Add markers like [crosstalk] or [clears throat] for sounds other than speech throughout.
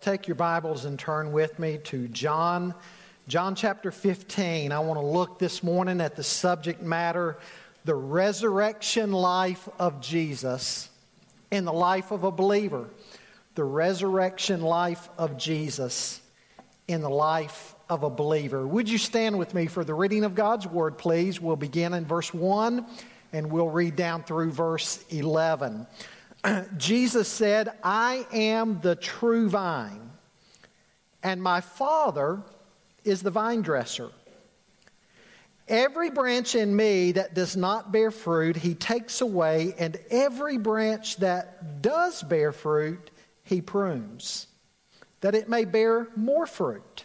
Take your Bibles and turn with me to John, John chapter 15. I want to look this morning at the subject matter the resurrection life of Jesus in the life of a believer. The resurrection life of Jesus in the life of a believer. Would you stand with me for the reading of God's word, please? We'll begin in verse 1 and we'll read down through verse 11. [clears throat] Jesus said, I am the true vine, and my Father is the vine dresser. Every branch in me that does not bear fruit, he takes away, and every branch that does bear fruit, he prunes, that it may bear more fruit.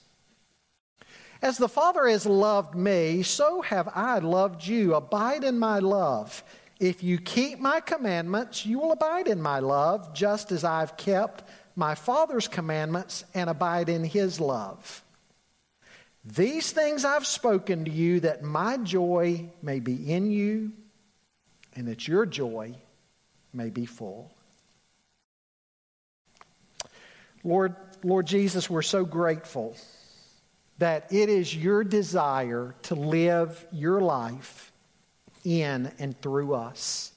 As the Father has loved me, so have I loved you. Abide in my love. If you keep my commandments, you will abide in my love, just as I've kept my Father's commandments and abide in his love. These things I've spoken to you that my joy may be in you and that your joy may be full. Lord, Lord Jesus, we're so grateful that it is your desire to live your life in and through us.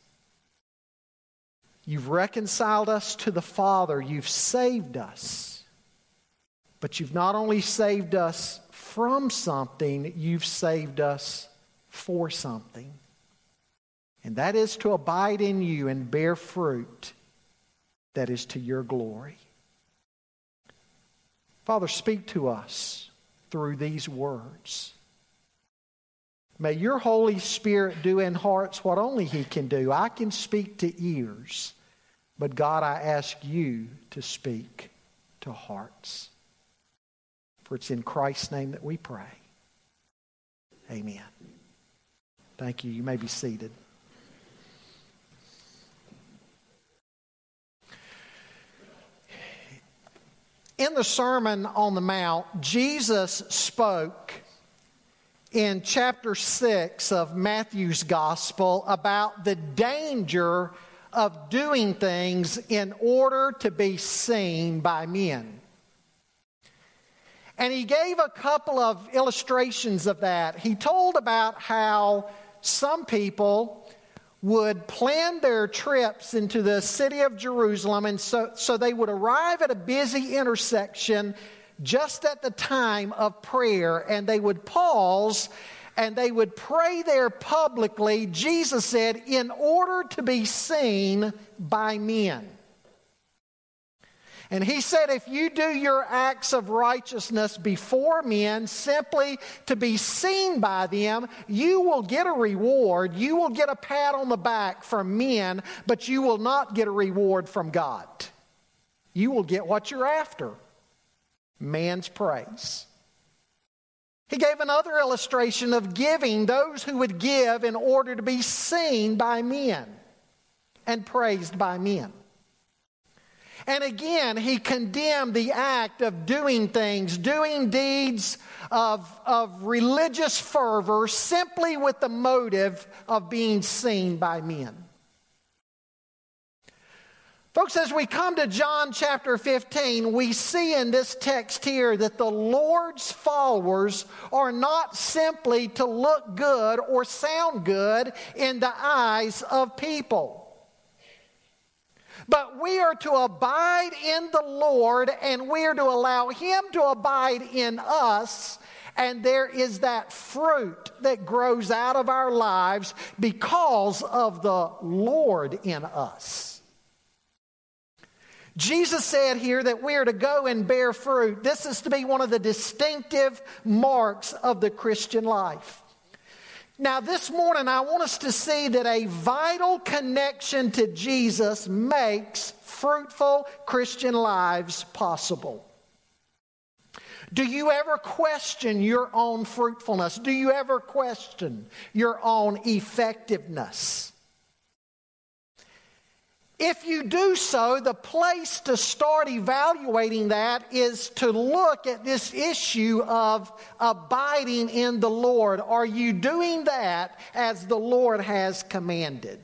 You've reconciled us to the Father, you've saved us. But you've not only saved us from something, you've saved us for something. And that is to abide in you and bear fruit that is to your glory. Father, speak to us through these words. May your Holy Spirit do in hearts what only He can do. I can speak to ears, but God, I ask you to speak to hearts. For it's in Christ's name that we pray. Amen. Thank you. You may be seated. In the Sermon on the Mount, Jesus spoke in chapter 6 of Matthew's Gospel about the danger of doing things in order to be seen by men. And he gave a couple of illustrations of that. He told about how some people would plan their trips into the city of Jerusalem, and so, so they would arrive at a busy intersection just at the time of prayer, and they would pause and they would pray there publicly, Jesus said, in order to be seen by men. And he said, if you do your acts of righteousness before men simply to be seen by them, you will get a reward. You will get a pat on the back from men, but you will not get a reward from God. You will get what you're after man's praise. He gave another illustration of giving, those who would give in order to be seen by men and praised by men. And again, he condemned the act of doing things, doing deeds of, of religious fervor simply with the motive of being seen by men. Folks, as we come to John chapter 15, we see in this text here that the Lord's followers are not simply to look good or sound good in the eyes of people. But we are to abide in the Lord and we are to allow Him to abide in us And there is that fruit that grows out of our lives because of the Lord in us. Jesus said here that we are to go and bear fruit. This is to be one of the distinctive marks of the Christian life. Now, this morning, I want us to see that a vital connection to Jesus makes fruitful Christian lives possible. Do you ever question your own fruitfulness? Do you ever question your own effectiveness? If you do so, the place to start evaluating that is to look at this issue of abiding in the Lord. Are you doing that as the Lord has commanded?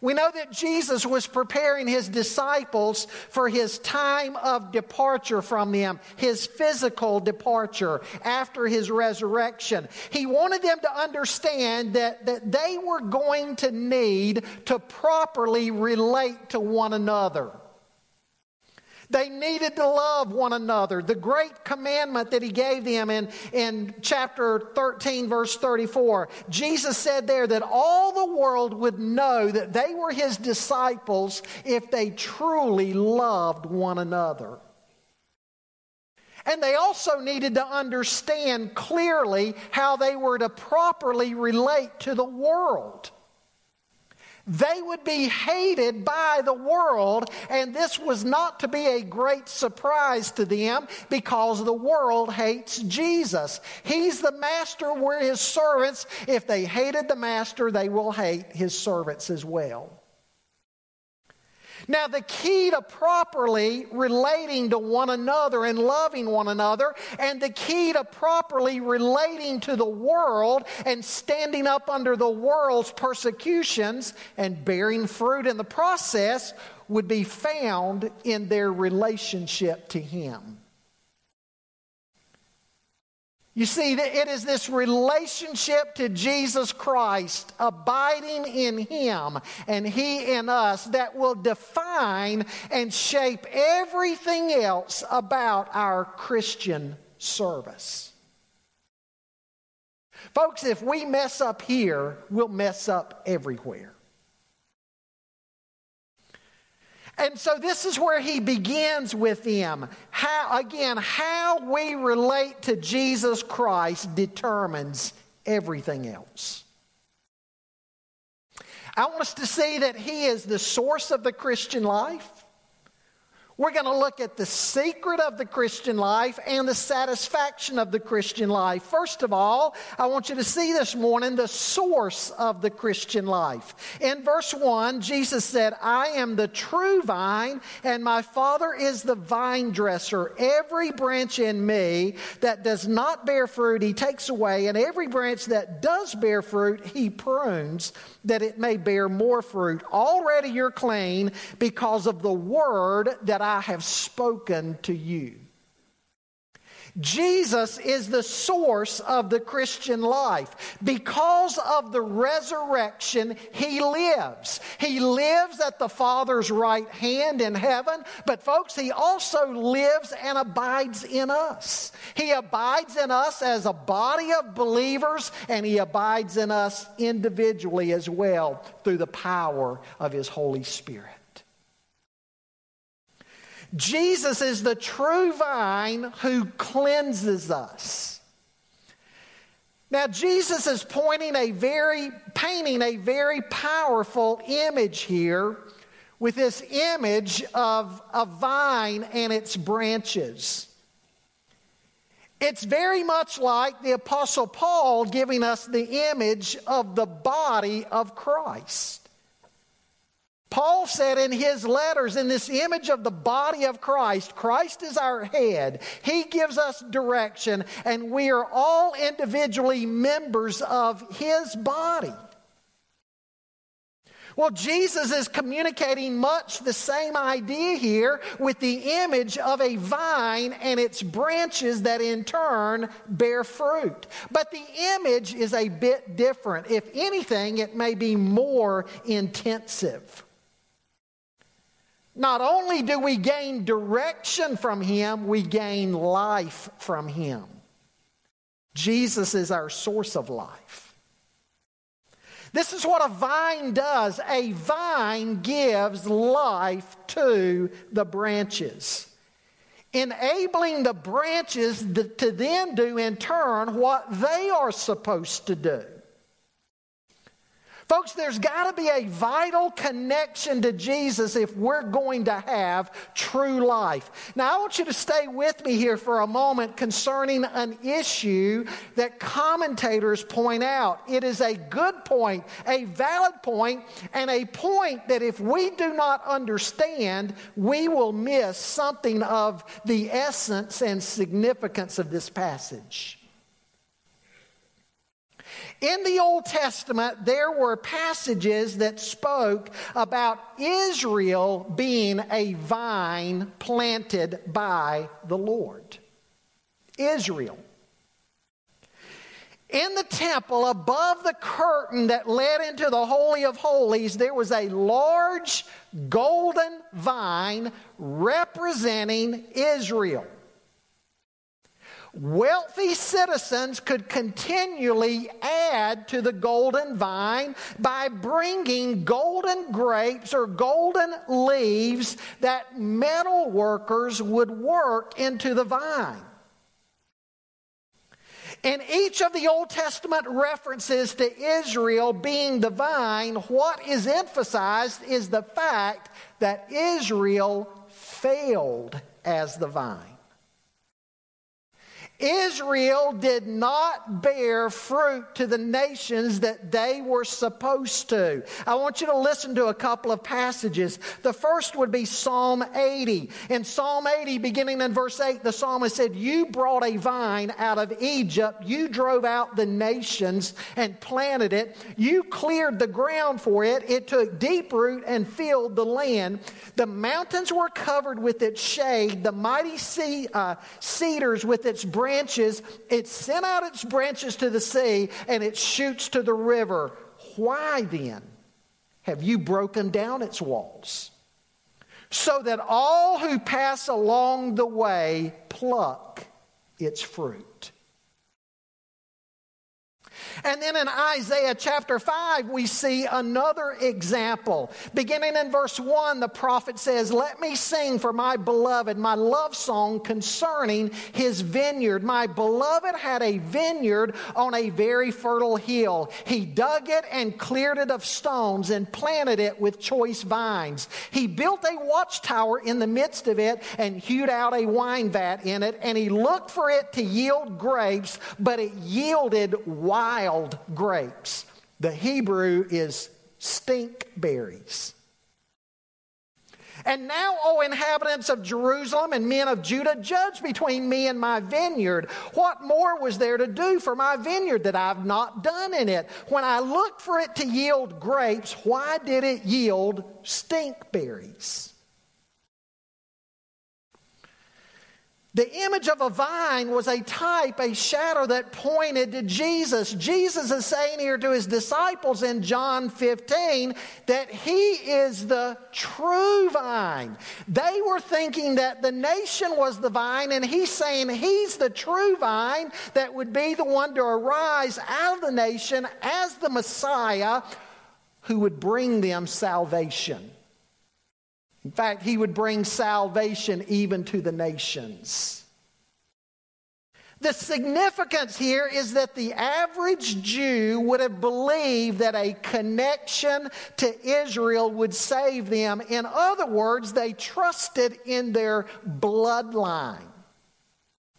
We know that Jesus was preparing his disciples for his time of departure from them, his physical departure after his resurrection. He wanted them to understand that, that they were going to need to properly relate to one another. They needed to love one another. The great commandment that he gave them in, in chapter 13, verse 34, Jesus said there that all the world would know that they were his disciples if they truly loved one another. And they also needed to understand clearly how they were to properly relate to the world. They would be hated by the world, and this was not to be a great surprise to them because the world hates Jesus. He's the master, we're his servants. If they hated the master, they will hate his servants as well. Now, the key to properly relating to one another and loving one another, and the key to properly relating to the world and standing up under the world's persecutions and bearing fruit in the process would be found in their relationship to Him. You see, it is this relationship to Jesus Christ, abiding in Him and He in us, that will define and shape everything else about our Christian service. Folks, if we mess up here, we'll mess up everywhere. And so this is where he begins with them. How, again, how we relate to Jesus Christ determines everything else. I want us to see that he is the source of the Christian life. We're going to look at the secret of the Christian life and the satisfaction of the Christian life. First of all, I want you to see this morning the source of the Christian life. In verse 1, Jesus said, I am the true vine, and my Father is the vine dresser. Every branch in me that does not bear fruit, he takes away, and every branch that does bear fruit, he prunes that it may bear more fruit. Already you're clean because of the word that I have spoken to you. Jesus is the source of the Christian life. Because of the resurrection, He lives. He lives at the Father's right hand in heaven, but folks, He also lives and abides in us. He abides in us as a body of believers, and He abides in us individually as well through the power of His Holy Spirit. Jesus is the true vine who cleanses us. Now, Jesus is pointing a very, painting a very powerful image here with this image of a vine and its branches. It's very much like the Apostle Paul giving us the image of the body of Christ. Paul said in his letters, in this image of the body of Christ, Christ is our head. He gives us direction, and we are all individually members of his body. Well, Jesus is communicating much the same idea here with the image of a vine and its branches that in turn bear fruit. But the image is a bit different. If anything, it may be more intensive. Not only do we gain direction from Him, we gain life from Him. Jesus is our source of life. This is what a vine does. A vine gives life to the branches, enabling the branches to then do in turn what they are supposed to do. Folks, there's got to be a vital connection to Jesus if we're going to have true life. Now, I want you to stay with me here for a moment concerning an issue that commentators point out. It is a good point, a valid point, and a point that if we do not understand, we will miss something of the essence and significance of this passage. In the Old Testament, there were passages that spoke about Israel being a vine planted by the Lord. Israel. In the temple, above the curtain that led into the Holy of Holies, there was a large golden vine representing Israel. Wealthy citizens could continually add to the golden vine by bringing golden grapes or golden leaves that metal workers would work into the vine. In each of the Old Testament references to Israel being the vine, what is emphasized is the fact that Israel failed as the vine. Israel did not bear fruit to the nations that they were supposed to. I want you to listen to a couple of passages. The first would be Psalm 80. In Psalm 80, beginning in verse 8, the psalmist said, You brought a vine out of Egypt, you drove out the nations and planted it, you cleared the ground for it, it took deep root and filled the land. The mountains were covered with its shade, the mighty sea, uh, cedars with its branches branches, it sent out its branches to the sea, and it shoots to the river. Why then have you broken down its walls? So that all who pass along the way pluck its fruit. And then in Isaiah chapter 5, we see another example. Beginning in verse 1, the prophet says, Let me sing for my beloved my love song concerning his vineyard. My beloved had a vineyard on a very fertile hill. He dug it and cleared it of stones and planted it with choice vines. He built a watchtower in the midst of it and hewed out a wine vat in it, and he looked for it to yield grapes, but it yielded wild wild grapes. The Hebrew is stink berries. And now, O inhabitants of Jerusalem and men of Judah, judge between me and my vineyard. What more was there to do for my vineyard that I've not done in it? When I looked for it to yield grapes, why did it yield stink berries? The image of a vine was a type, a shadow that pointed to Jesus. Jesus is saying here to his disciples in John 15 that he is the true vine. They were thinking that the nation was the vine, and he's saying he's the true vine that would be the one to arise out of the nation as the Messiah who would bring them salvation. In fact, he would bring salvation even to the nations. The significance here is that the average Jew would have believed that a connection to Israel would save them. In other words, they trusted in their bloodline,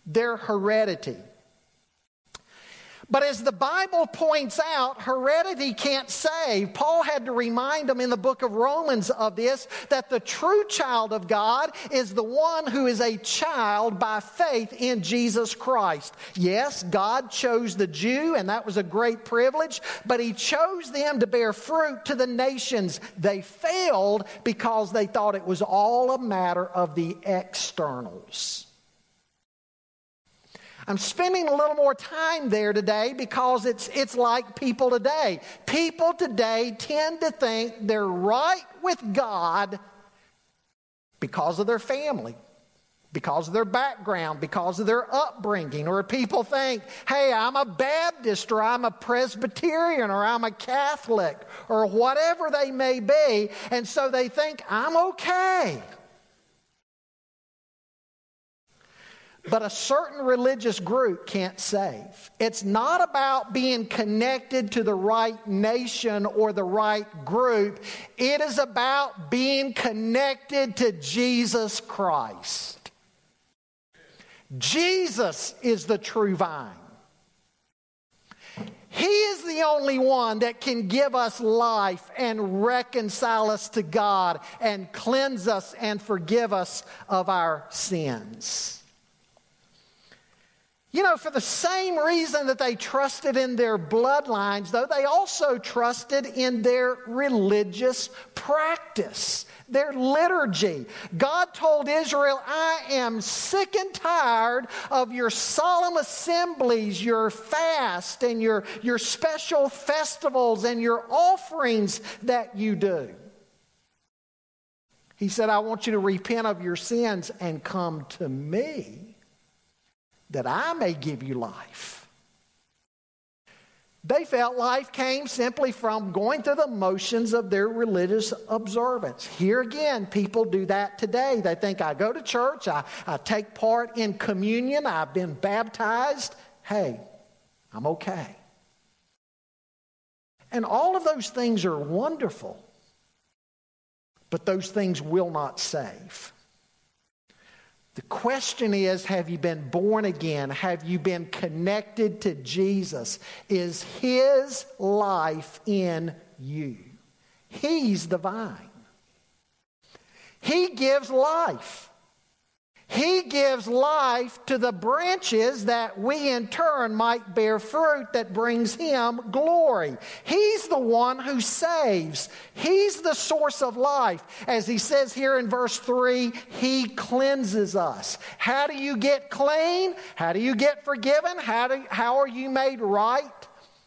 their heredity. But as the Bible points out, heredity can't save. Paul had to remind them in the book of Romans of this that the true child of God is the one who is a child by faith in Jesus Christ. Yes, God chose the Jew, and that was a great privilege, but He chose them to bear fruit to the nations. They failed because they thought it was all a matter of the externals. I'm spending a little more time there today because it's, it's like people today. People today tend to think they're right with God because of their family, because of their background, because of their upbringing, or people think, hey, I'm a Baptist, or I'm a Presbyterian, or I'm a Catholic, or whatever they may be, and so they think, I'm okay. But a certain religious group can't save. It's not about being connected to the right nation or the right group. It is about being connected to Jesus Christ. Jesus is the true vine. He is the only one that can give us life and reconcile us to God and cleanse us and forgive us of our sins. You know, for the same reason that they trusted in their bloodlines, though, they also trusted in their religious practice, their liturgy. God told Israel, I am sick and tired of your solemn assemblies, your fast, and your, your special festivals and your offerings that you do. He said, I want you to repent of your sins and come to me that I may give you life. They felt life came simply from going through the motions of their religious observance. Here again, people do that today. They think, I go to church, I, I take part in communion, I've been baptized. Hey, I'm okay. And all of those things are wonderful, but those things will not save. The question is Have you been born again? Have you been connected to Jesus? Is His life in you? He's the vine. He gives life. He gives life to the branches that we in turn might bear fruit that brings Him glory. He's the one who saves. He's the source of life. As He says here in verse 3, He cleanses us. How do you get clean? How do you get forgiven? How, do, how are you made right?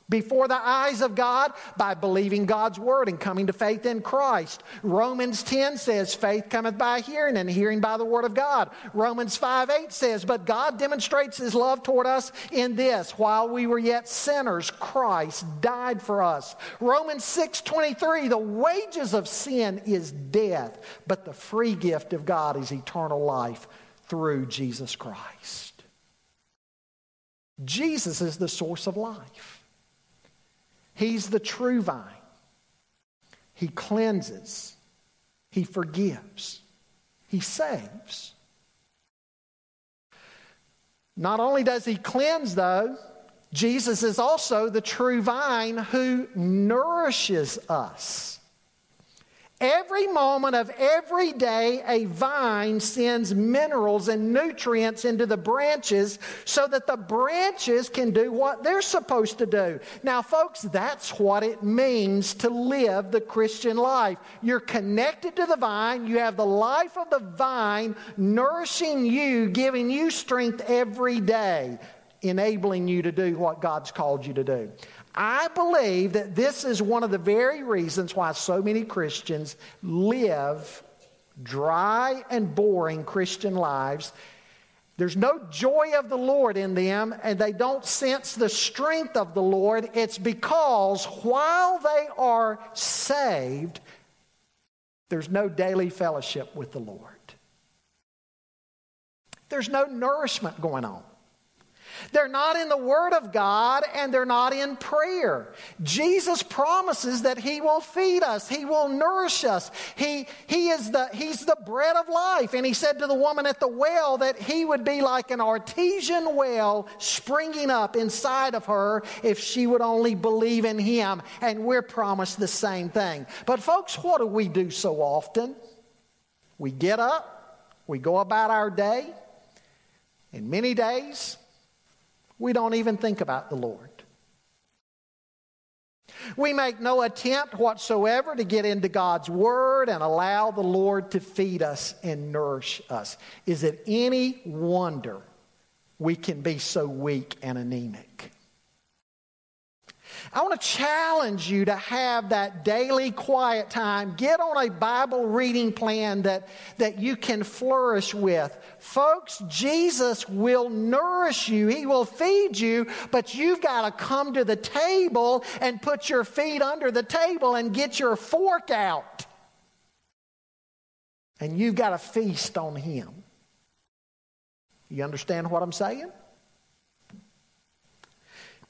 Before the eyes of God by believing God's word and coming to faith in Christ. Romans 10 says, faith cometh by hearing, and hearing by the word of God. Romans 5 8 says, But God demonstrates his love toward us in this, while we were yet sinners, Christ died for us. Romans 6 23, the wages of sin is death, but the free gift of God is eternal life through Jesus Christ. Jesus is the source of life. He's the true vine. He cleanses, He forgives, He saves. Not only does He cleanse, though, Jesus is also the true vine who nourishes us. Every moment of every day, a vine sends minerals and nutrients into the branches so that the branches can do what they're supposed to do. Now, folks, that's what it means to live the Christian life. You're connected to the vine, you have the life of the vine nourishing you, giving you strength every day enabling you to do what God's called you to do. I believe that this is one of the very reasons why so many Christians live dry and boring Christian lives. There's no joy of the Lord in them, and they don't sense the strength of the Lord. It's because while they are saved, there's no daily fellowship with the Lord. There's no nourishment going on. They're not in the Word of God and they're not in prayer. Jesus promises that He will feed us, He will nourish us. He, he is the, he's the bread of life. And He said to the woman at the well that He would be like an artesian well springing up inside of her if she would only believe in Him. And we're promised the same thing. But, folks, what do we do so often? We get up, we go about our day, and many days, we don't even think about the Lord. We make no attempt whatsoever to get into God's Word and allow the Lord to feed us and nourish us. Is it any wonder we can be so weak and anemic? I want to challenge you to have that daily quiet time. Get on a Bible reading plan that, that you can flourish with. Folks, Jesus will nourish you, He will feed you, but you've got to come to the table and put your feet under the table and get your fork out. And you've got to feast on Him. You understand what I'm saying?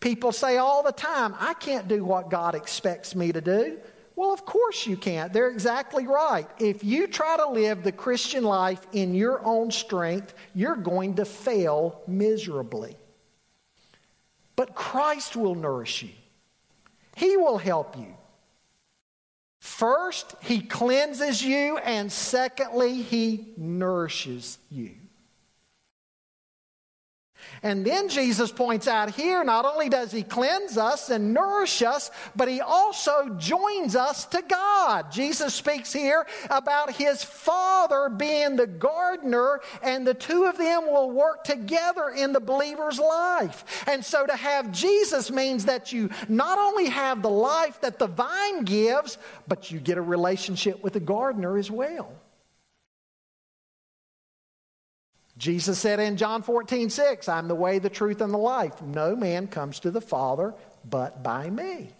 People say all the time, I can't do what God expects me to do. Well, of course you can't. They're exactly right. If you try to live the Christian life in your own strength, you're going to fail miserably. But Christ will nourish you, He will help you. First, He cleanses you, and secondly, He nourishes you. And then Jesus points out here not only does he cleanse us and nourish us, but he also joins us to God. Jesus speaks here about his Father being the gardener, and the two of them will work together in the believer's life. And so to have Jesus means that you not only have the life that the vine gives, but you get a relationship with the gardener as well. Jesus said in John 14, 6, I'm the way, the truth, and the life. No man comes to the Father but by me.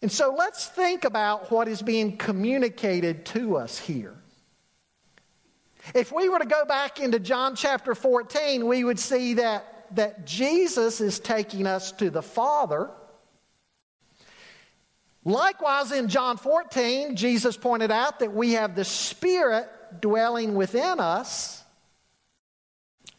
And so let's think about what is being communicated to us here. If we were to go back into John chapter 14, we would see that, that Jesus is taking us to the Father. Likewise, in John 14, Jesus pointed out that we have the Spirit dwelling within us.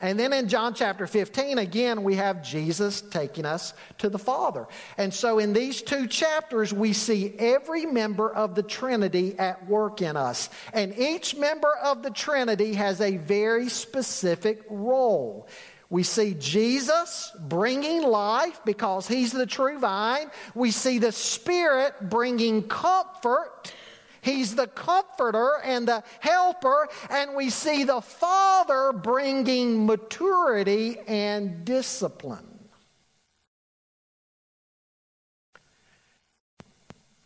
And then in John chapter 15, again, we have Jesus taking us to the Father. And so in these two chapters, we see every member of the Trinity at work in us. And each member of the Trinity has a very specific role. We see Jesus bringing life because he's the true vine. We see the Spirit bringing comfort He's the comforter and the helper, and we see the Father bringing maturity and discipline.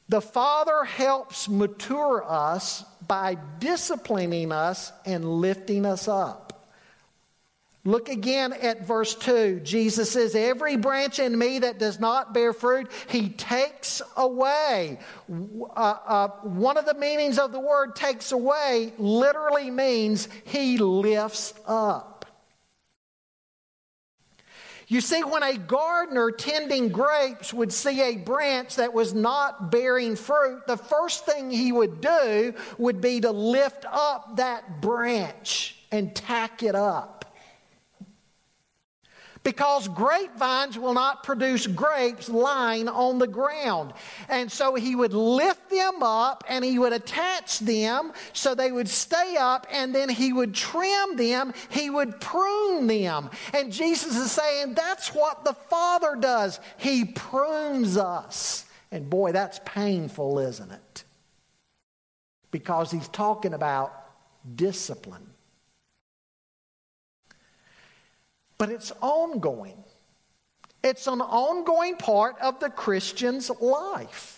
The Father helps mature us by disciplining us and lifting us up. Look again at verse 2. Jesus says, Every branch in me that does not bear fruit, he takes away. Uh, uh, one of the meanings of the word takes away literally means he lifts up. You see, when a gardener tending grapes would see a branch that was not bearing fruit, the first thing he would do would be to lift up that branch and tack it up because grapevines will not produce grapes lying on the ground. And so he would lift them up and he would attach them so they would stay up and then he would trim them, he would prune them. And Jesus is saying that's what the Father does. He prunes us. And boy, that's painful, isn't it? Because he's talking about discipline. But it's ongoing. It's an ongoing part of the Christian's life.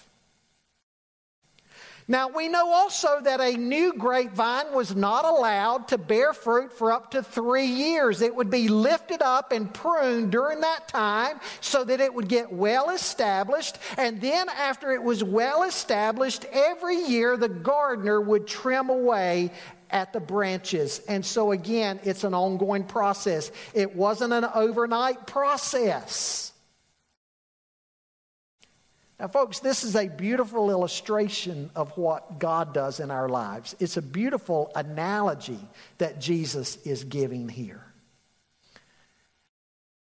Now, we know also that a new grapevine was not allowed to bear fruit for up to three years. It would be lifted up and pruned during that time so that it would get well established. And then, after it was well established, every year the gardener would trim away at the branches. And so, again, it's an ongoing process. It wasn't an overnight process. Now, folks, this is a beautiful illustration of what God does in our lives. It's a beautiful analogy that Jesus is giving here.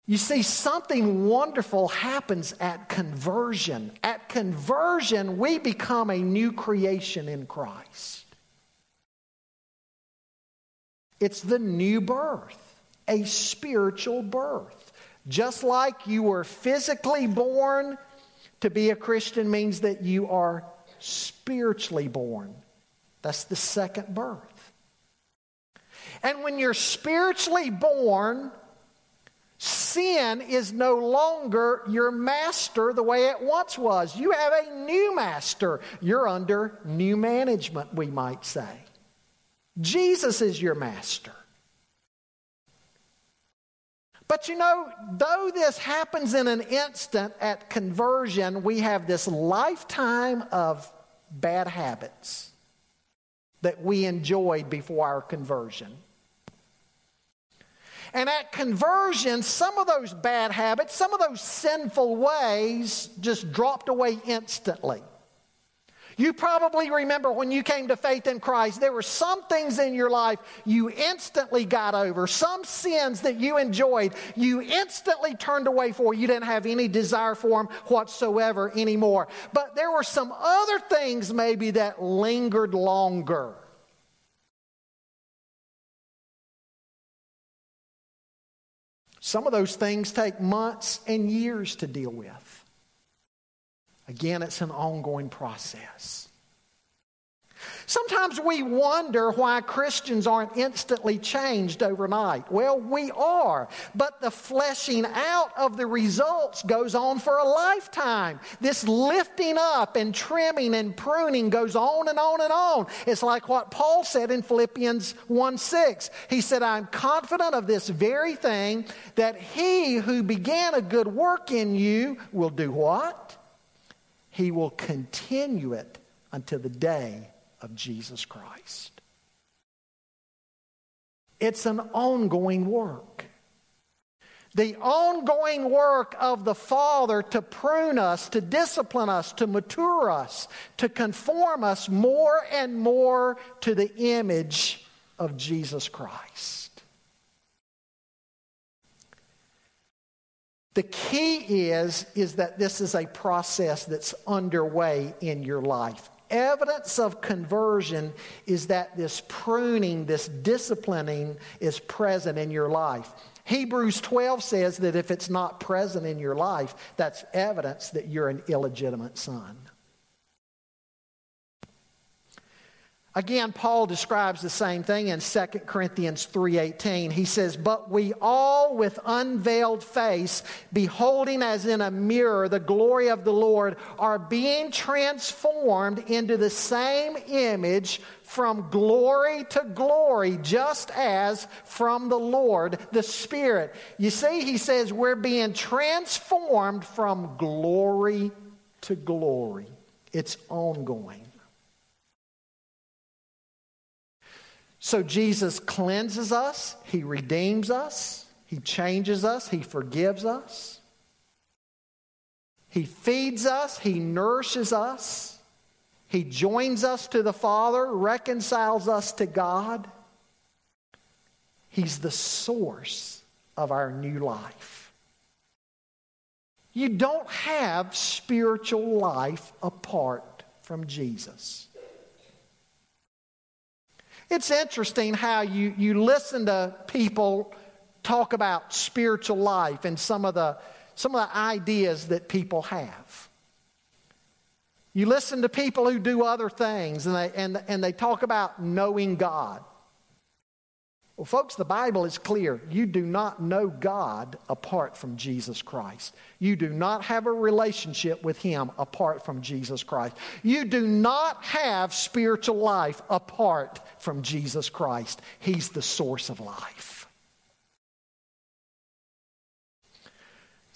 You see, something wonderful happens at conversion. At conversion, we become a new creation in Christ. It's the new birth, a spiritual birth. Just like you were physically born, to be a Christian means that you are spiritually born. That's the second birth. And when you're spiritually born, sin is no longer your master the way it once was. You have a new master. You're under new management, we might say. Jesus is your master. But you know, though this happens in an instant at conversion, we have this lifetime of bad habits that we enjoyed before our conversion. And at conversion, some of those bad habits, some of those sinful ways just dropped away instantly. You probably remember when you came to faith in Christ, there were some things in your life you instantly got over, some sins that you enjoyed, you instantly turned away for. You didn't have any desire for them whatsoever anymore. But there were some other things maybe that lingered longer. Some of those things take months and years to deal with. Again, it's an ongoing process. Sometimes we wonder why Christians aren't instantly changed overnight. Well, we are, but the fleshing out of the results goes on for a lifetime. This lifting up and trimming and pruning goes on and on and on. It's like what Paul said in Philippians 1 6. He said, I'm confident of this very thing that he who began a good work in you will do what? He will continue it until the day of Jesus Christ. It's an ongoing work. The ongoing work of the Father to prune us, to discipline us, to mature us, to conform us more and more to the image of Jesus Christ. The key is, is that this is a process that's underway in your life. Evidence of conversion is that this pruning, this disciplining is present in your life. Hebrews 12 says that if it's not present in your life, that's evidence that you're an illegitimate son. Again, Paul describes the same thing in 2 Corinthians 3:18. He says, "But we all with unveiled face, beholding as in a mirror the glory of the Lord, are being transformed into the same image from glory to glory, just as from the Lord, the Spirit." You see, he says we're being transformed from glory to glory. It's ongoing. So Jesus cleanses us, He redeems us, He changes us, He forgives us. He feeds us, He nourishes us, He joins us to the Father, reconciles us to God. He's the source of our new life. You don't have spiritual life apart from Jesus. It's interesting how you, you listen to people talk about spiritual life and some of the some of the ideas that people have. You listen to people who do other things and they, and, and they talk about knowing God. Well, folks, the Bible is clear. You do not know God apart from Jesus Christ. You do not have a relationship with Him apart from Jesus Christ. You do not have spiritual life apart from Jesus Christ. He's the source of life.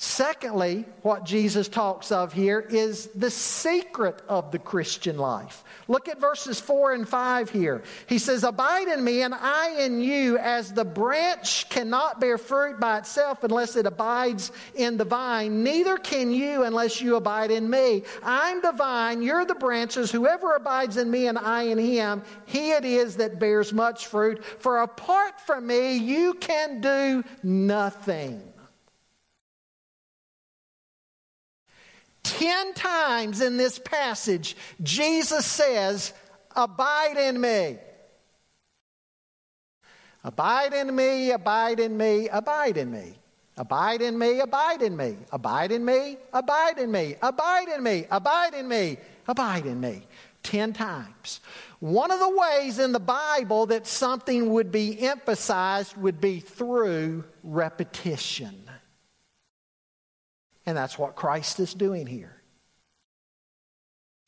Secondly, what Jesus talks of here is the secret of the Christian life. Look at verses 4 and 5 here. He says, Abide in me, and I in you, as the branch cannot bear fruit by itself unless it abides in the vine, neither can you unless you abide in me. I'm the vine, you're the branches. Whoever abides in me and I in him, he it is that bears much fruit. For apart from me, you can do nothing. Ten times in this passage, Jesus says, Abide in me. Abide in me, abide in me, abide in me. Abide in me, abide in me. Abide in me, abide in me. Abide in me, abide in me, abide in me. Ten times. One of the ways in the Bible that something would be emphasized would be through repetition. And that's what Christ is doing here.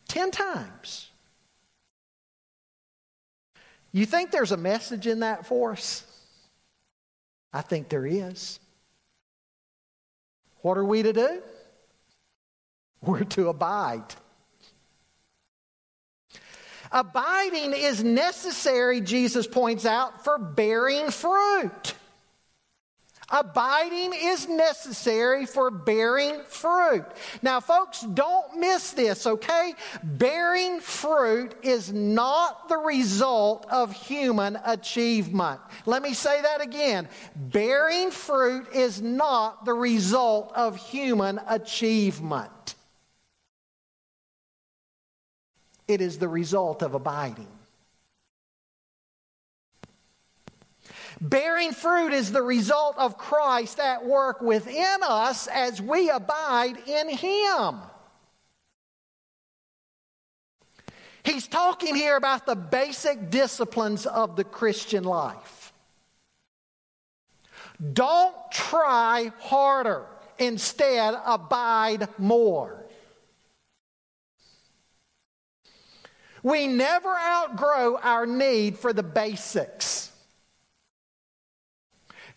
Ten times. You think there's a message in that for us? I think there is. What are we to do? We're to abide. Abiding is necessary, Jesus points out, for bearing fruit. Abiding is necessary for bearing fruit. Now, folks, don't miss this, okay? Bearing fruit is not the result of human achievement. Let me say that again. Bearing fruit is not the result of human achievement. It is the result of abiding. Bearing fruit is the result of Christ at work within us as we abide in Him. He's talking here about the basic disciplines of the Christian life. Don't try harder, instead, abide more. We never outgrow our need for the basics.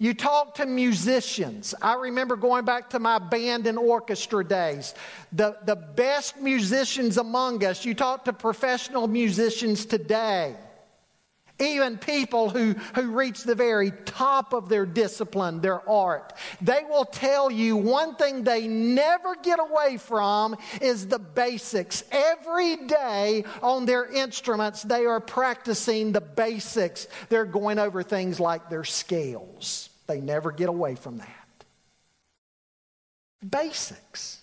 You talk to musicians. I remember going back to my band and orchestra days. The, the best musicians among us, you talk to professional musicians today. Even people who, who reach the very top of their discipline, their art, they will tell you one thing they never get away from is the basics. Every day on their instruments, they are practicing the basics. They're going over things like their scales. They never get away from that. Basics.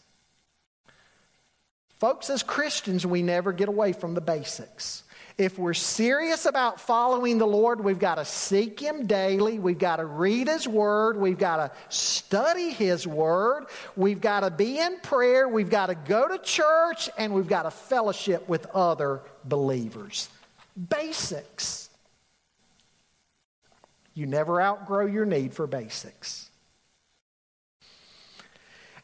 Folks, as Christians, we never get away from the basics. If we're serious about following the Lord, we've got to seek Him daily. We've got to read His Word. We've got to study His Word. We've got to be in prayer. We've got to go to church. And we've got to fellowship with other believers. Basics. You never outgrow your need for basics.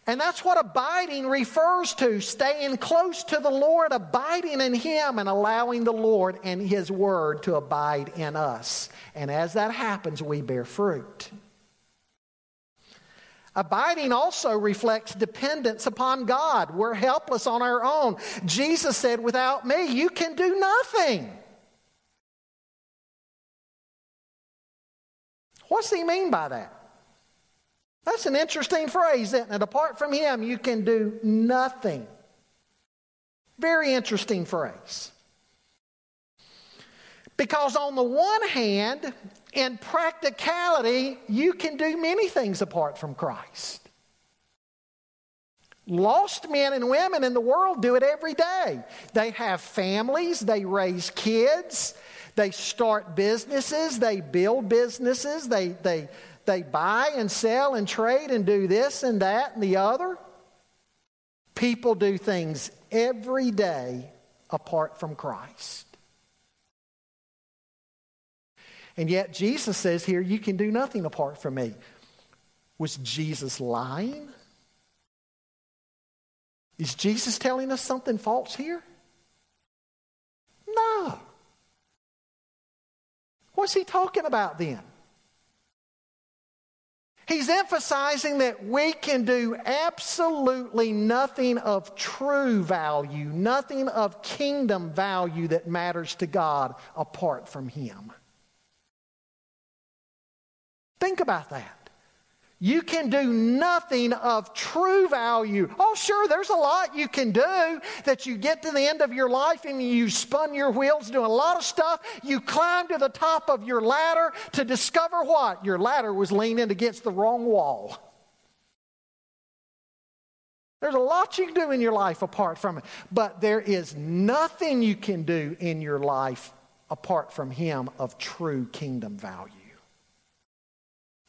And that's what abiding refers to staying close to the Lord, abiding in Him, and allowing the Lord and His Word to abide in us. And as that happens, we bear fruit. Abiding also reflects dependence upon God. We're helpless on our own. Jesus said, Without me, you can do nothing. What's he mean by that? That's an interesting phrase, isn't it? Apart from him, you can do nothing. Very interesting phrase. Because, on the one hand, in practicality, you can do many things apart from Christ. Lost men and women in the world do it every day. They have families, they raise kids, they start businesses, they build businesses, they, they, they buy and sell and trade and do this and that and the other. People do things every day apart from Christ. And yet Jesus says here, you can do nothing apart from me. Was Jesus lying? Is Jesus telling us something false here? No. What's he talking about then? He's emphasizing that we can do absolutely nothing of true value, nothing of kingdom value that matters to God apart from Him. Think about that. You can do nothing of true value. Oh, sure, there's a lot you can do that you get to the end of your life and you spun your wheels doing a lot of stuff. You climb to the top of your ladder to discover what? Your ladder was leaning against the wrong wall. There's a lot you can do in your life apart from it, but there is nothing you can do in your life apart from Him of true kingdom value.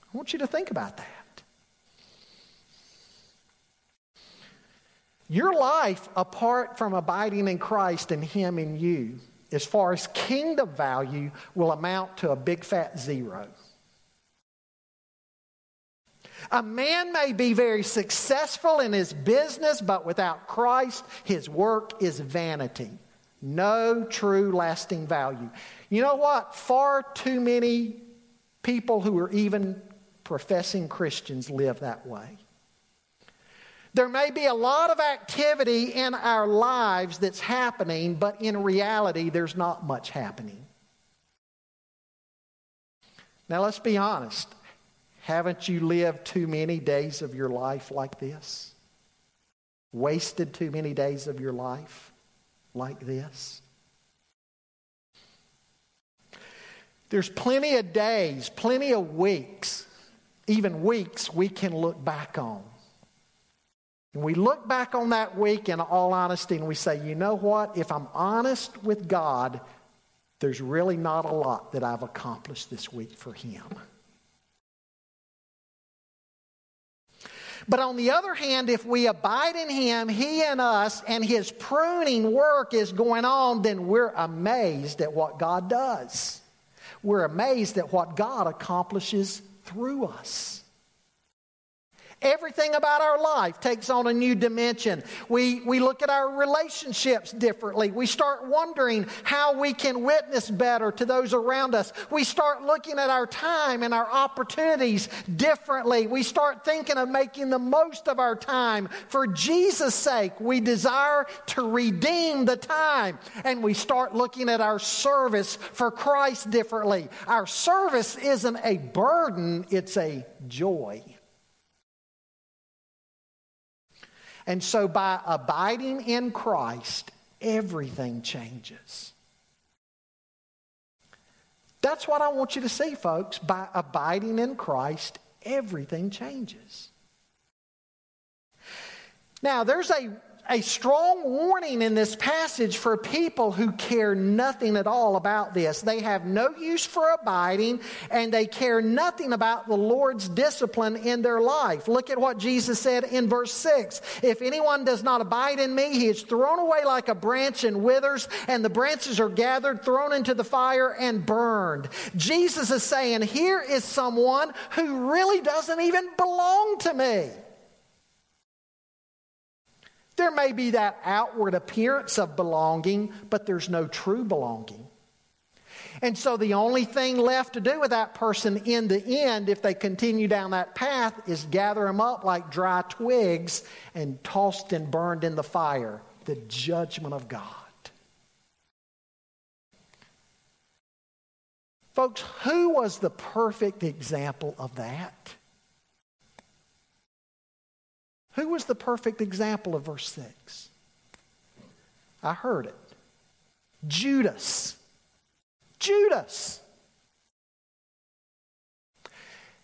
I want you to think about that. Your life, apart from abiding in Christ and Him in you, as far as kingdom value, will amount to a big fat zero. A man may be very successful in his business, but without Christ, his work is vanity. No true lasting value. You know what? Far too many people who are even professing Christians live that way. There may be a lot of activity in our lives that's happening, but in reality, there's not much happening. Now, let's be honest. Haven't you lived too many days of your life like this? Wasted too many days of your life like this? There's plenty of days, plenty of weeks, even weeks we can look back on. And we look back on that week in all honesty and we say, you know what? If I'm honest with God, there's really not a lot that I've accomplished this week for Him. But on the other hand, if we abide in Him, He and us, and His pruning work is going on, then we're amazed at what God does. We're amazed at what God accomplishes through us. Everything about our life takes on a new dimension. We, we look at our relationships differently. We start wondering how we can witness better to those around us. We start looking at our time and our opportunities differently. We start thinking of making the most of our time. For Jesus' sake, we desire to redeem the time. And we start looking at our service for Christ differently. Our service isn't a burden, it's a joy. And so, by abiding in Christ, everything changes. That's what I want you to see, folks. By abiding in Christ, everything changes. Now, there's a a strong warning in this passage for people who care nothing at all about this. They have no use for abiding and they care nothing about the Lord's discipline in their life. Look at what Jesus said in verse 6. If anyone does not abide in me, he is thrown away like a branch and withers, and the branches are gathered, thrown into the fire, and burned. Jesus is saying, Here is someone who really doesn't even belong to me. There may be that outward appearance of belonging, but there's no true belonging. And so the only thing left to do with that person in the end, if they continue down that path, is gather them up like dry twigs and tossed and burned in the fire. The judgment of God. Folks, who was the perfect example of that? Who was the perfect example of verse 6? I heard it. Judas. Judas.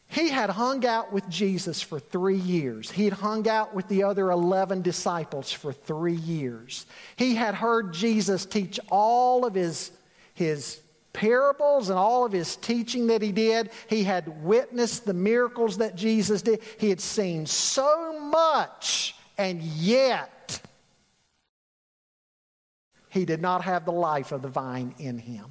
He had hung out with Jesus for three years. He had hung out with the other 11 disciples for three years. He had heard Jesus teach all of his, his parables and all of his teaching that he did. He had witnessed the miracles that Jesus did. He had seen so much, and yet he did not have the life of the vine in him.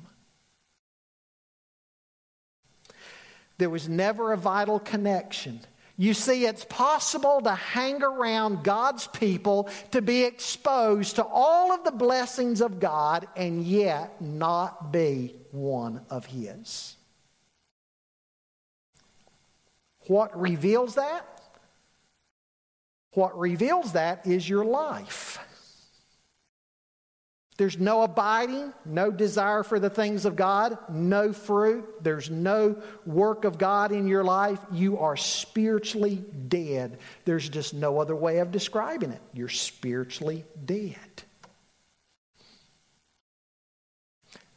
There was never a vital connection you see, it's possible to hang around God's people, to be exposed to all of the blessings of God, and yet not be one of His. What reveals that? What reveals that is your life. There's no abiding, no desire for the things of God, no fruit. There's no work of God in your life. You are spiritually dead. There's just no other way of describing it. You're spiritually dead.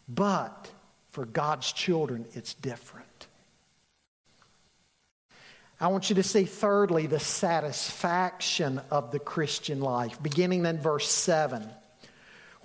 But for God's children, it's different. I want you to see, thirdly, the satisfaction of the Christian life, beginning in verse 7.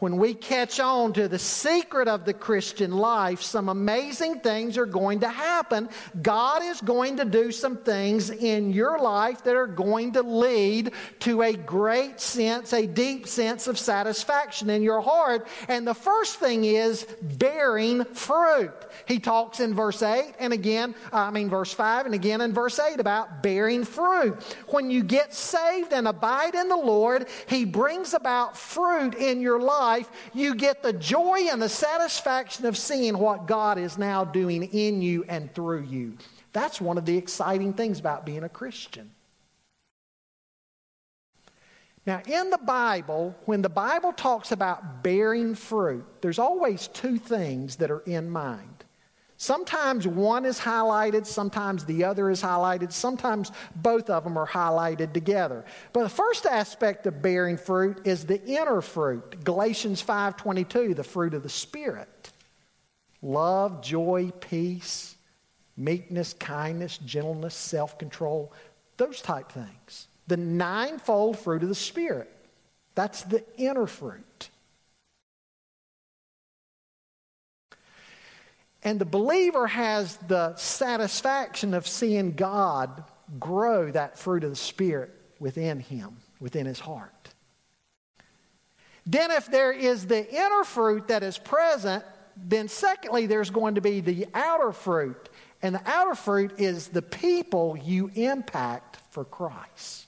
When we catch on to the secret of the Christian life, some amazing things are going to happen. God is going to do some things in your life that are going to lead to a great sense, a deep sense of satisfaction in your heart. And the first thing is bearing fruit. He talks in verse 8 and again, uh, I mean, verse 5 and again in verse 8 about bearing fruit. When you get saved and abide in the Lord, He brings about fruit in your life life, you get the joy and the satisfaction of seeing what God is now doing in you and through you. That's one of the exciting things about being a Christian. Now, in the Bible, when the Bible talks about bearing fruit, there's always two things that are in mind. Sometimes one is highlighted, sometimes the other is highlighted, sometimes both of them are highlighted together. But the first aspect of bearing fruit is the inner fruit. Galatians 5:22, the fruit of the spirit. Love, joy, peace, meekness, kindness, gentleness, self-control, those type things. The ninefold fruit of the spirit. That's the inner fruit. And the believer has the satisfaction of seeing God grow that fruit of the Spirit within him, within his heart. Then, if there is the inner fruit that is present, then secondly, there's going to be the outer fruit. And the outer fruit is the people you impact for Christ.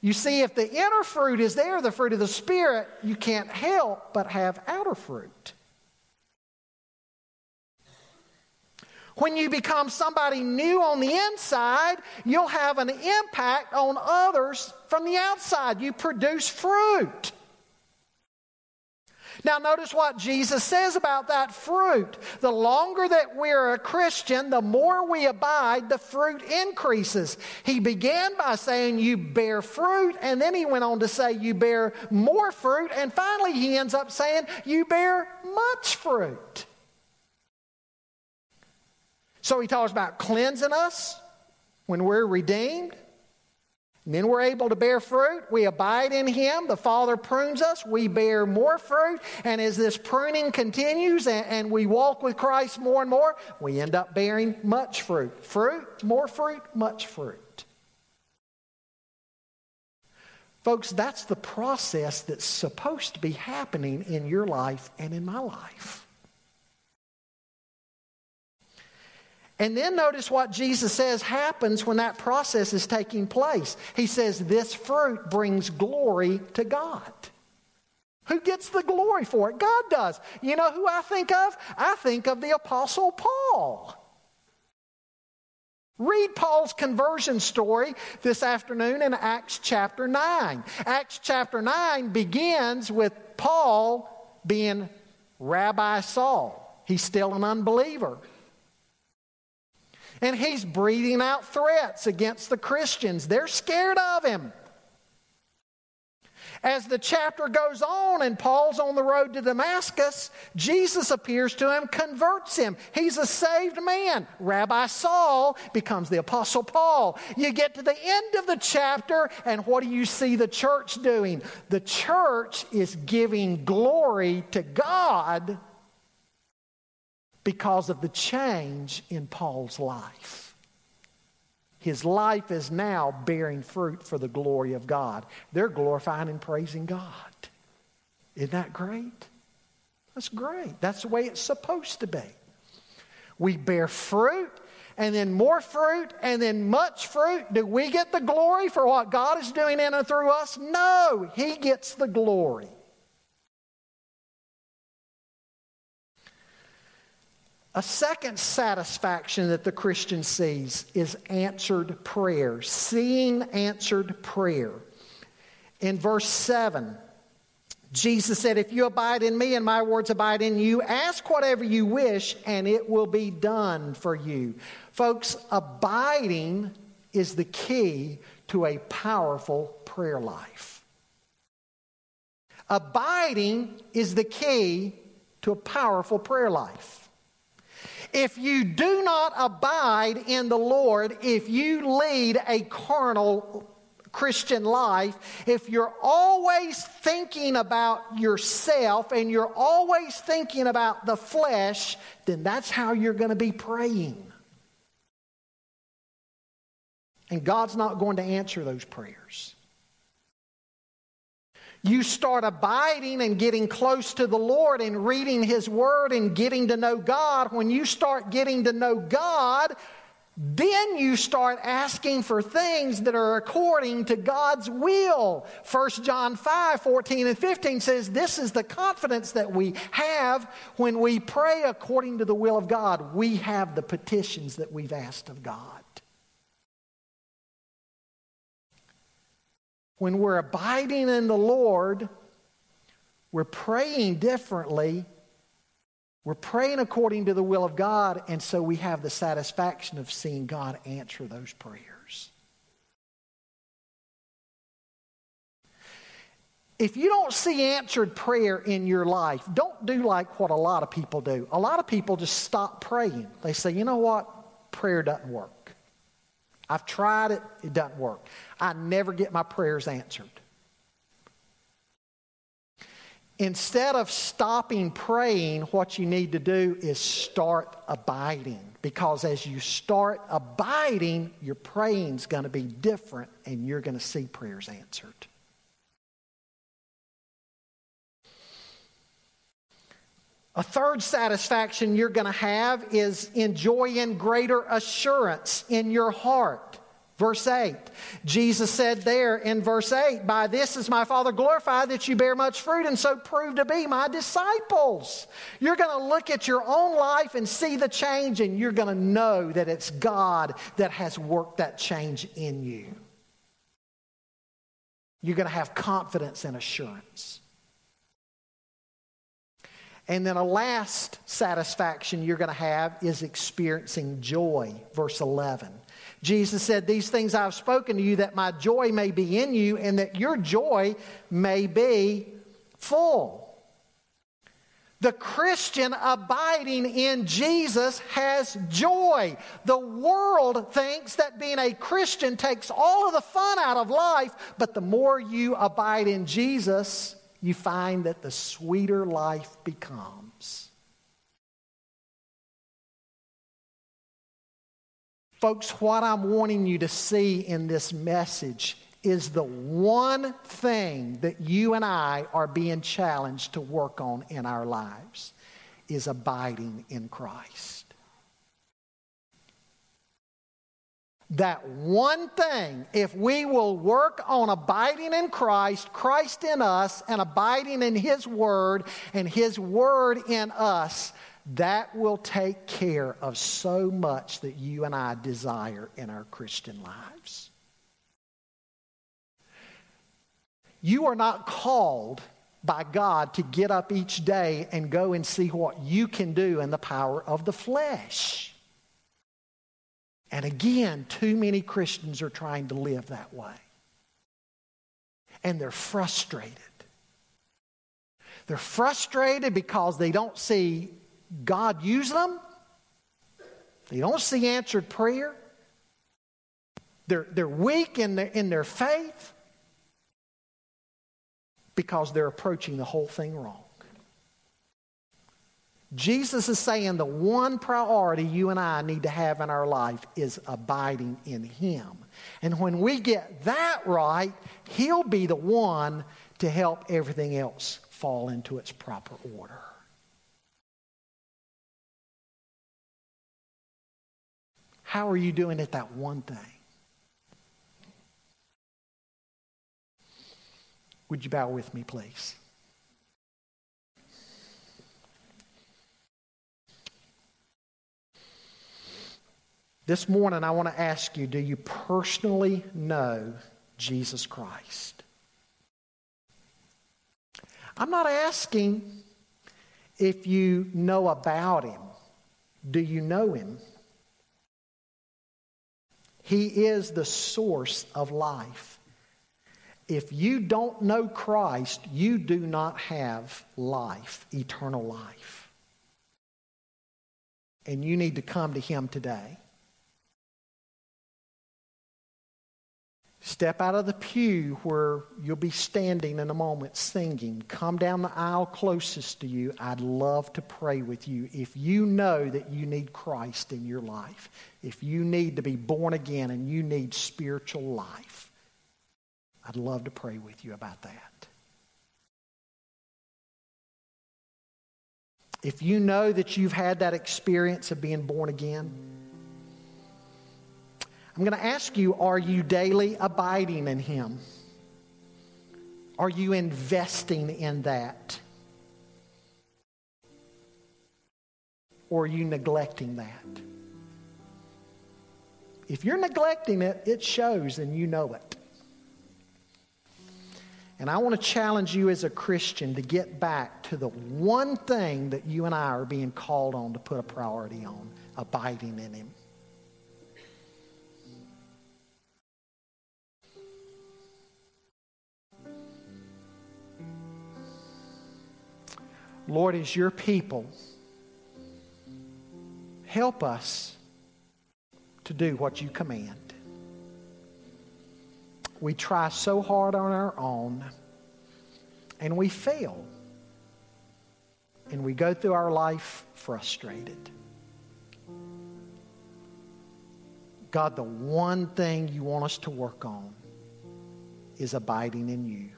You see, if the inner fruit is there, the fruit of the Spirit, you can't help but have outer fruit. When you become somebody new on the inside, you'll have an impact on others from the outside. You produce fruit. Now, notice what Jesus says about that fruit. The longer that we're a Christian, the more we abide, the fruit increases. He began by saying, You bear fruit, and then he went on to say, You bear more fruit, and finally he ends up saying, You bear much fruit. So he talks about cleansing us when we're redeemed. And then we're able to bear fruit. We abide in Him. The Father prunes us. We bear more fruit. And as this pruning continues and, and, we walk with Christ more and more, we end up bearing much fruit. Fruit, more fruit, much fruit. Folks, that's the process that's supposed to be happening in your life and in my life. And then notice what Jesus says happens when that process is taking place. He says, This fruit brings glory to God. Who gets the glory for it? God does. You know who I think of? I think of the Apostle Paul. Read Paul's conversion story this afternoon in Acts chapter 9. Acts chapter 9 begins with Paul being Rabbi Saul. He's still an unbeliever. And he's breathing out threats against the Christians. They're scared of him. As the chapter goes on and Paul's on the road to Damascus, Jesus appears to him, converts him. He's a saved man. Rabbi Saul becomes the Apostle Paul. You get to the end of the chapter, and what do you see the church doing? The church is giving glory to God because of the change in Paul's life. His life is now bearing fruit for the glory of God. They're glorifying and praising God. Isn't that great? That's great. That's the way it's supposed to be. We bear fruit and then more fruit and then much fruit. Do we get the glory for what God is doing in and through us? No, He gets the glory. A second satisfaction that the Christian sees is answered prayer, seeing answered prayer. In verse 7, Jesus said, If you abide in me and my words abide in you, ask whatever you wish and it will be done for you. Folks, abiding is the key to a powerful prayer life. Abiding is the key to a powerful prayer life. If you do not abide in the Lord, if you lead a carnal, Christian life, if you're always thinking about yourself and you're always thinking about the flesh, then that's how you're going to be praying. And God's not going to answer those prayers. You start abiding and getting close to the Lord and reading His Word and getting to know God. When you start getting to know God, then you start asking for things that are according to God's will. 1 John 5 14 and 15 says, This is the confidence that we have when we pray according to the will of God. We have the petitions that we've asked of God. When we're abiding in the Lord, we're praying differently we're praying according to the will of God, and so we have the satisfaction of seeing God answer those prayers. If you don't see answered prayer in your life, don't do like what a lot of people do. A lot of people just stop praying. They say, you know what? Prayer doesn't work. I've tried it, it doesn't work. I never get my prayers answered. Instead of stopping praying, what you need to do is start abiding. Because as you start abiding, your praying's going to be different and you're going to see prayers answered. A third satisfaction you're going to have is enjoying greater assurance in your heart. Verse 8. Jesus said there in verse 8, By this is my Father glorified that you bear much fruit and so prove to be my disciples. You're going to look at your own life and see the change, and you're going to know that it's God that has worked that change in you. You're going to have confidence and assurance. And then a last satisfaction you're going to have is experiencing joy. Verse 11. Jesus said, These things I've spoken to you that my joy may be in you and that your joy may be full. The Christian abiding in Jesus has joy. The world thinks that being a Christian takes all of the fun out of life, but the more you abide in Jesus, you find that the sweeter life becomes. Folks, what I'm wanting you to see in this message is the one thing that you and I are being challenged to work on in our lives is abiding in Christ. That one thing, if we will work on abiding in Christ, Christ in us, and abiding in His Word, and His Word in us, that will take care of so much that you and I desire in our Christian lives. You are not called by God to get up each day and go and see what you can do in the power of the flesh. And again, too many Christians are trying to live that way. And they're frustrated. They're frustrated because they don't see God use them. They don't see answered prayer. They're, they're weak in their, in their faith because they're approaching the whole thing wrong. Jesus is saying the one priority you and I need to have in our life is abiding in Him. And when we get that right, He'll be the one to help everything else fall into its proper order. How are you doing at that one thing? Would you bow with me, please? This morning, I want to ask you do you personally know Jesus Christ? I'm not asking if you know about him. Do you know him? He is the source of life. If you don't know Christ, you do not have life, eternal life. And you need to come to Him today. Step out of the pew where you'll be standing in a moment singing. Come down the aisle closest to you. I'd love to pray with you if you know that you need Christ in your life. If you need to be born again and you need spiritual life. I'd love to pray with you about that. If you know that you've had that experience of being born again, I'm going to ask you are you daily abiding in Him? Are you investing in that? Or are you neglecting that? If you're neglecting it, it shows and you know it. And I want to challenge you as a Christian to get back to the one thing that you and I are being called on to put a priority on abiding in Him. Lord, as your people, help us to do what you command. We try so hard on our own and we fail. And we go through our life frustrated. God, the one thing you want us to work on is abiding in you.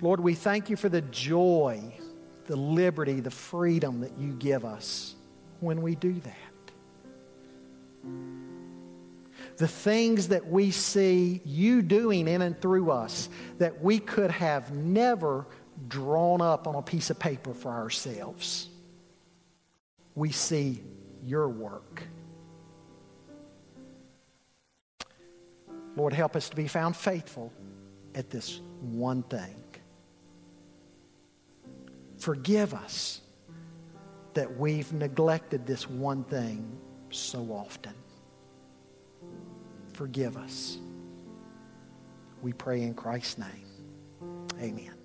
Lord, we thank you for the joy, the liberty, the freedom that you give us when we do that. The things that we see you doing in and through us that we could have never drawn up on a piece of paper for ourselves. We see your work. Lord, help us to be found faithful at this one thing. Forgive us that we've neglected this one thing so often. Forgive us. We pray in Christ's name. Amen.